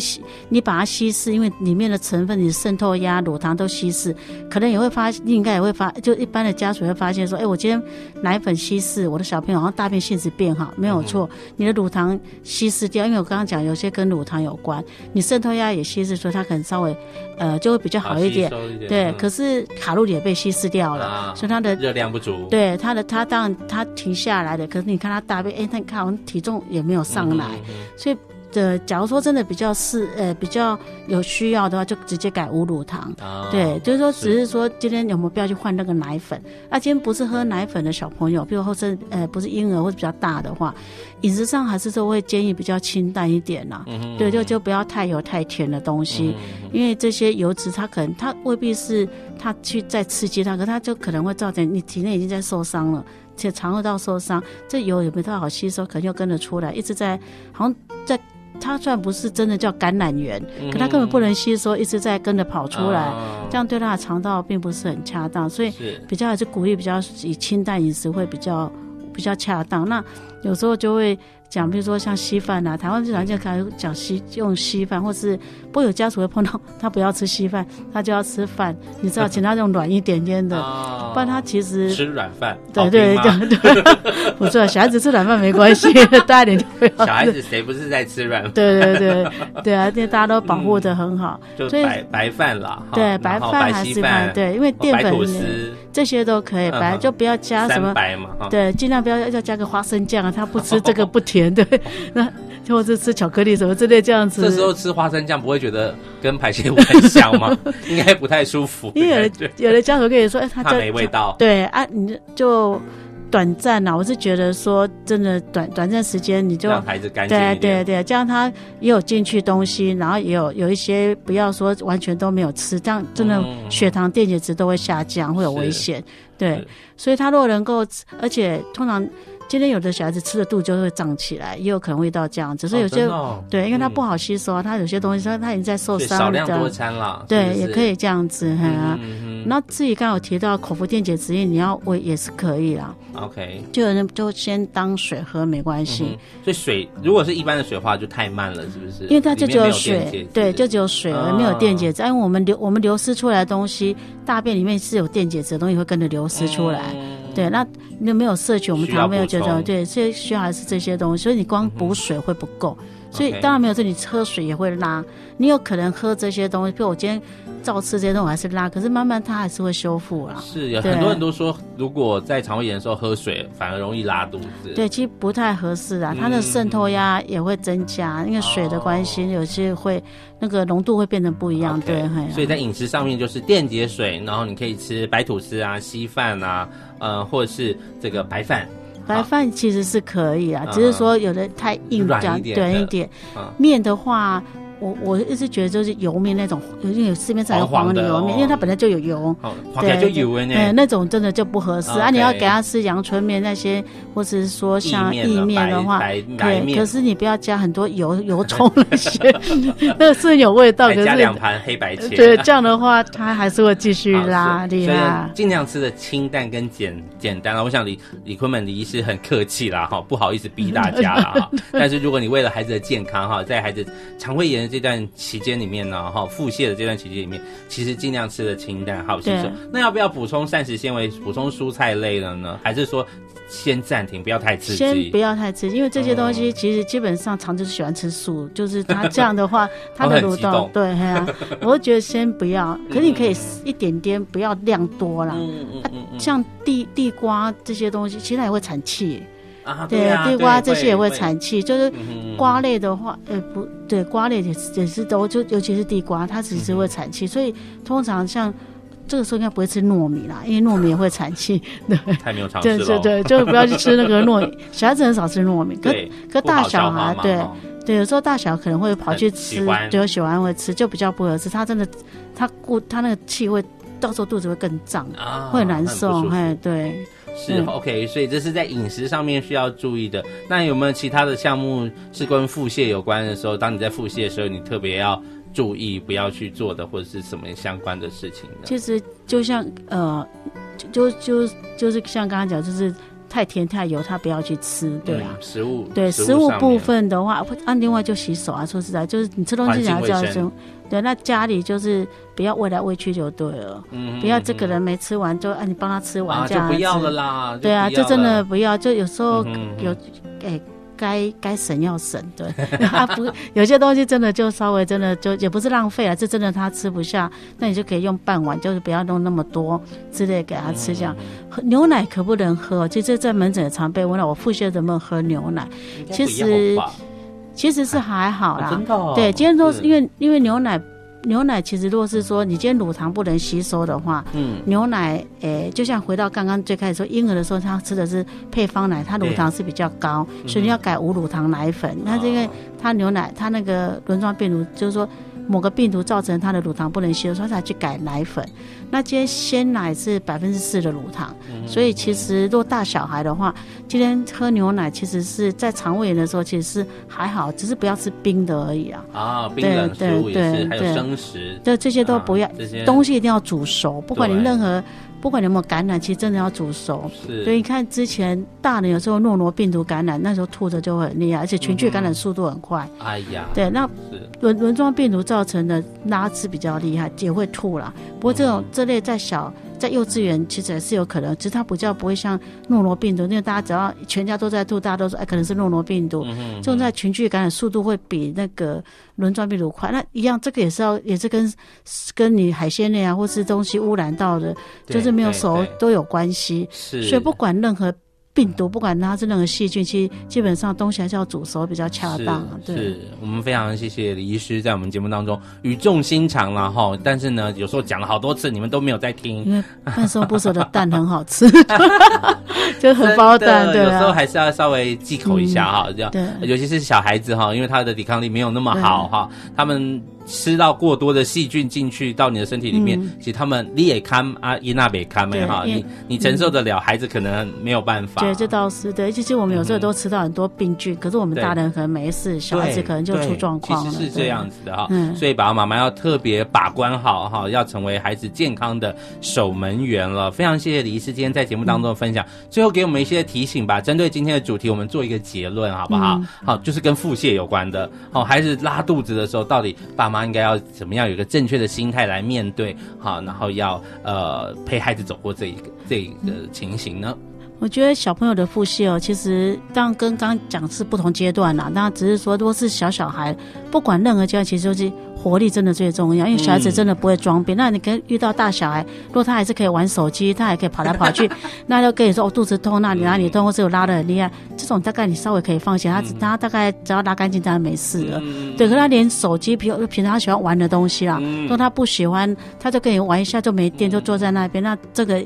你把它稀释，因为里面的成分你渗透压、乳糖都稀释，可能也会发，应该也会发，就一般的家属会发现说，哎，我今天奶粉稀释，我的小朋友好像大便性质变好，没有错，你的乳糖稀释掉，因为我刚刚讲有。些跟乳糖有关，你渗透压也稀释，所以它可能稍微，呃，就会比较好一点。对，嗯、可是卡路里也被稀释掉了，啊、所以它的热量不足。对，他的他当然他停下来的，可是你看他大便，哎，他看我们体重也没有上来，嗯嗯嗯所以。的，假如说真的比较是呃比较有需要的话，就直接改无乳糖。哦、对，就是说只是说今天有没有必要去换那个奶粉？那今天不是喝奶粉的小朋友，比如或是呃不是婴儿或者比较大的话，饮食上还是说会建议比较清淡一点啦。嗯哼对，就就不要太油太甜的东西，嗯、哼因为这些油脂它可能它未必是它去再刺激它，可它就可能会造成你体内已经在受伤了，且肠胃道受伤，这油也没太好吸收，可能又跟着出来，一直在好像在。它虽然不是真的叫感染源，可它根本不能吸收，一直在跟着跑出来，嗯、这样对它的肠道并不是很恰当，所以比较还是鼓励比较以清淡饮食会比较比较恰当。那有时候就会。讲，比如说像稀饭啊，台湾最常见开始讲稀用稀饭，或是不过有家属会碰到他不要吃稀饭，他就要吃饭，你知道，请他用软一点点的，哦、不然他其实吃软饭，对对对对，不错，小孩子吃软饭没关系，大一点就不要。小孩子谁不是在吃软饭？对对对对啊，因为大家都保护的很好，嗯、就白白饭啦，对白饭还是饭，对，因为淀粉这些都可以，白就不要加什么白嘛，对，尽量不要要加个花生酱啊，他不吃这个不甜。对，那或者吃巧克力什么之类这样子。这时候吃花生酱不会觉得跟排泄物很像吗？应该不太舒服。因为有的有的家属跟你说，哎，他没味道。对啊，你就短暂呐。我是觉得说，真的短短暂时间你就让孩子干净。对对对，这样他也有进去东西，然后也有有一些不要说完全都没有吃，这样真的血糖、电解质都会下降，会有危险。对，所以他如果能够，而且通常。今天有的小孩子吃的肚就会胀起来，也有可能会到这样子，所以有些、哦哦、对，因为他不好吸收啊，他有些东西他他已经在受伤，少量多餐了，对，是是也可以这样子，嗯啊。嗯、那自己刚刚有提到口服电解质液，你要喂也是可以啦。OK，就有人就先当水喝没关系、嗯。所以水如果是一般的水的话，就太慢了，是不是？因为它就只有水，对，就只有水而没有电解质。因为我们流我们流失出来的东西，大便里面是有电解质的东西会跟着流失出来。嗯、对，那你没有摄取我们糖没有觉得对，所以需要还是这些东西。所以你光补水会不够。嗯所以当然没有这，你喝水也会拉。你有可能喝这些东西，比如我今天照吃这些东西，我还是拉。可是慢慢它还是会修复啦。是，有很多人都说，如果在肠胃炎的时候喝水，反而容易拉肚子。对，其实不太合适啊。它的渗透压也会增加，因为水的关系，有些会那个浓度会变得不一样。对，所以在饮食上面就是电解水，然后你可以吃白吐司啊、稀饭啊，呃，或者是这个白饭。白饭其实是可以啊，只是说有的太硬，这样短一点。面的话。我我一直觉得就是油面那种，有有市面上有黄的油面，因为它本来就有油，对，就油呢。对，那种真的就不合适啊！你要给他吃阳春面那些，或者是说像意面的话，对，可是你不要加很多油 油葱那些，那个是有味道，可是加两盘黑白切。对，这样的话它还是会继续拉的呀。尽量吃的清淡跟简简单了。我想李李坤们李医师很客气啦，哈，不好意思逼大家了哈。但是如果你为了孩子的健康哈，在孩子肠胃炎。这段期间里面呢，哈，腹泻的这段期间里面，其实尽量吃的清淡，好吸收。那要不要补充膳食纤维，补充蔬菜类的呢？还是说先暂停，不要太刺激？先不要太刺激，因为这些东西其实基本上肠子喜欢吃素，就是它这样的话，它的蠕动，对，啊，我会觉得先不要。可是你可以一点点，不要量多啦。嗯嗯嗯。像地地瓜这些东西，其实它也会产气。啊，对，地瓜这些也会产气，就是瓜类的话，呃，不对，瓜类也是也是都就，尤其是地瓜，它只是会产气，所以通常像这个时候应该不会吃糯米啦，因为糯米也会产气，对，太没有常识对对对，就不要去吃那个糯米，小孩子很少吃糯米，可可大小孩，对对，有时候大小可能会跑去吃，就喜欢会吃，就比较不合适，他真的他过他那个气会到时候肚子会更胀，会难受，哎，对。是 OK，所以这是在饮食上面需要注意的。那有没有其他的项目是跟腹泻有关的时候？当你在腹泻的时候，你特别要注意不要去做的，或者是什么相关的事情呢？其实就像呃，就就就是像刚刚讲，就是太甜太油，他不要去吃，对啊。嗯、食物对食物部分的话，按另外就洗手啊。说实在，就是你吃东西要叫声。对，那家里就是不要喂来喂去就对了，嗯，不要这个人没吃完就啊，你帮他吃完这样子，啊，就不要了啦。对啊，就真的不要，就有时候有，哎，该该省要省，对，他 不有些东西真的就稍微真的就也不是浪费了，这真的他吃不下，那你就可以用半碗，就是不要弄那么多之类给他吃这样。牛奶可不能喝，其实在门诊也常被问到，我腹泻怎么喝牛奶？其实。其实是还好啦，对，今天都是因为因为牛奶，牛奶其实如果是说你今天乳糖不能吸收的话，嗯，牛奶，诶，就像回到刚刚最开始说婴儿的时候，他吃的是配方奶，他乳糖是比较高，所以你要改无乳糖奶粉。那是因为他牛奶，他那个轮状病毒就是说。某个病毒造成他的乳糖不能吸收，所以他才去改奶粉。那今天鲜奶是百分之四的乳糖，嗯、所以其实如果大小孩的话，今天喝牛奶其实是在肠胃炎的时候其实是还好，只是不要吃冰的而已啊。啊，冰冷食物也是，还有生食，对这些都不要，啊、东西一定要煮熟，不管你任何。不管你有没有感染，其实真的要煮熟。所以你看之前大人有时候诺罗病毒感染，那时候吐的就会很厉害，而且群聚感染速度很快。嗯、哎呀，对，那轮轮状病毒造成的拉致比较厉害，也会吐啦。不过这种、嗯、这类在小。在幼稚园其实也是有可能，其实它比较不会像诺罗病毒，因为大家只要全家都在吐，大家都说哎，可能是诺罗病毒。这种在群聚感染速度会比那个轮状病毒快。那一样，这个也是要也是跟跟你海鲜类啊，或是东西污染到的，就是没有熟都有关系。是，所以不管任何。病毒不管它是任何细菌，其实基本上东西还是要煮熟比较恰当。是，对是我们非常谢谢李医师在我们节目当中语重心长了哈，但是呢，有时候讲了好多次，你们都没有在听。因为半生不熟的蛋很好吃，就荷包蛋，对、啊，有时候还是要稍微忌口一下哈，这样、嗯。对，尤其是小孩子哈，因为他的抵抗力没有那么好哈，嗯、他们。吃到过多的细菌进去到你的身体里面，嗯、其实他们你也看啊，伊娜别看没哈，你你承受得了，孩子可能没有办法。对，这倒是对。其实我们有时候都吃到很多病菌，嗯、可是我们大人可能没事，小孩子可能就出状况了。其实是这样子的哈，所以爸爸妈妈要特别把关好哈，要成为孩子健康的守门员了。非常谢谢李医师今天在节目当中的分享，嗯、最后给我们一些提醒吧。针对今天的主题，我们做一个结论好不好？嗯、好，就是跟腹泻有关的。好，孩子拉肚子的时候，到底爸妈应该要怎么样有一个正确的心态来面对？好，然后要呃陪孩子走过这一个这一个情形呢？我觉得小朋友的腹泻哦，其实当跟刚讲是不同阶段啦。那只是说，如果是小小孩，不管任何阶段，其实都是。活力真的最重要，因为小孩子真的不会装病。嗯、那你跟遇到大小孩，如果他还是可以玩手机，他还可以跑来跑去，那就跟你说我、哦、肚子痛，那你哪里痛，或是有拉得很厉害，这种大概你稍微可以放心。他、嗯、他大概只要拉干净，当然没事了。嗯、对，可他连手机平平常他喜欢玩的东西啦，如果、嗯、他不喜欢，他就跟你玩一下就没电，就坐在那边。那这个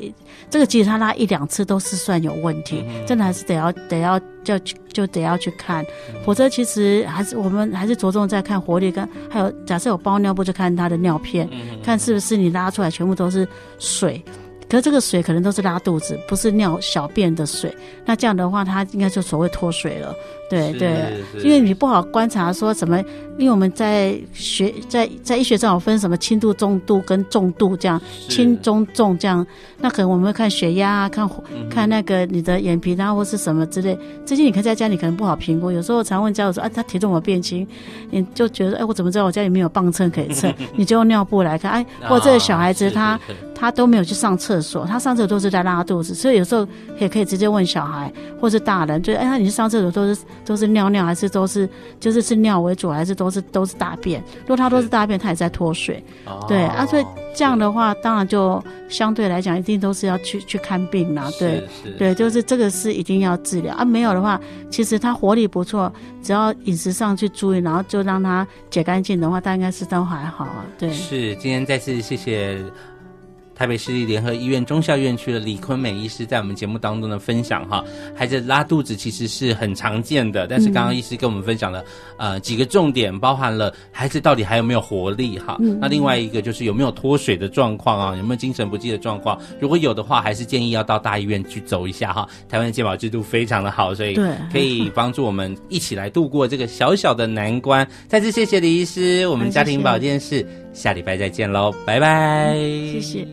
这个其实他拉一两次都是算有问题，嗯、真的还是得要得要。就就得要去看，否则其实还是我们还是着重在看活力跟还有，假设有包尿布就看他的尿片，看是不是你拉出来全部都是水。可是这个水可能都是拉肚子，不是尿小便的水。那这样的话，它应该就所谓脱水了。对对，因为你不好观察说什么，因为我们在学在在医学上有分什么轻度、中度跟重度这样，轻中重这样。那可能我们会看血压啊，看看那个你的眼皮啊或是什么之类。这些你可以在家里可能不好评估。有时候常问家长说，啊，他体重有变轻？你就觉得，哎，我怎么知道我家里没有磅秤可以称？你就用尿布来看，哎，或者这个小孩子他他都没有去上厕所，他上厕所都是在拉肚子，所以有时候也可以直接问小孩或是大人，就哎，那你去上厕所都是都是尿尿，还是都是就是是尿为主，还是都是都是大便？如果他都是大便，他也在脱水，对啊，所以这样的话，当然就相对来讲，一定都是要去去看病啦，对对，就是这个是一定要治疗啊，没有的话，其实他活力不错，只要饮食上去注意，然后就让他解干净的话，他应该是都还好啊，对。是，今天再次谢谢。台北市立联合医院中校院区的李坤美医师在我们节目当中的分享哈，孩子拉肚子其实是很常见的，但是刚刚医师跟我们分享了、嗯、呃几个重点，包含了孩子到底还有没有活力哈，嗯、那另外一个就是有没有脱水的状况啊，有没有精神不济的状况，如果有的话，还是建议要到大医院去走一下哈。台湾的健保制度非常的好，所以可以帮助我们一起来度过这个小小的难关。再次谢谢李医师，我们家庭保健室下礼拜再见喽，拜拜，谢谢。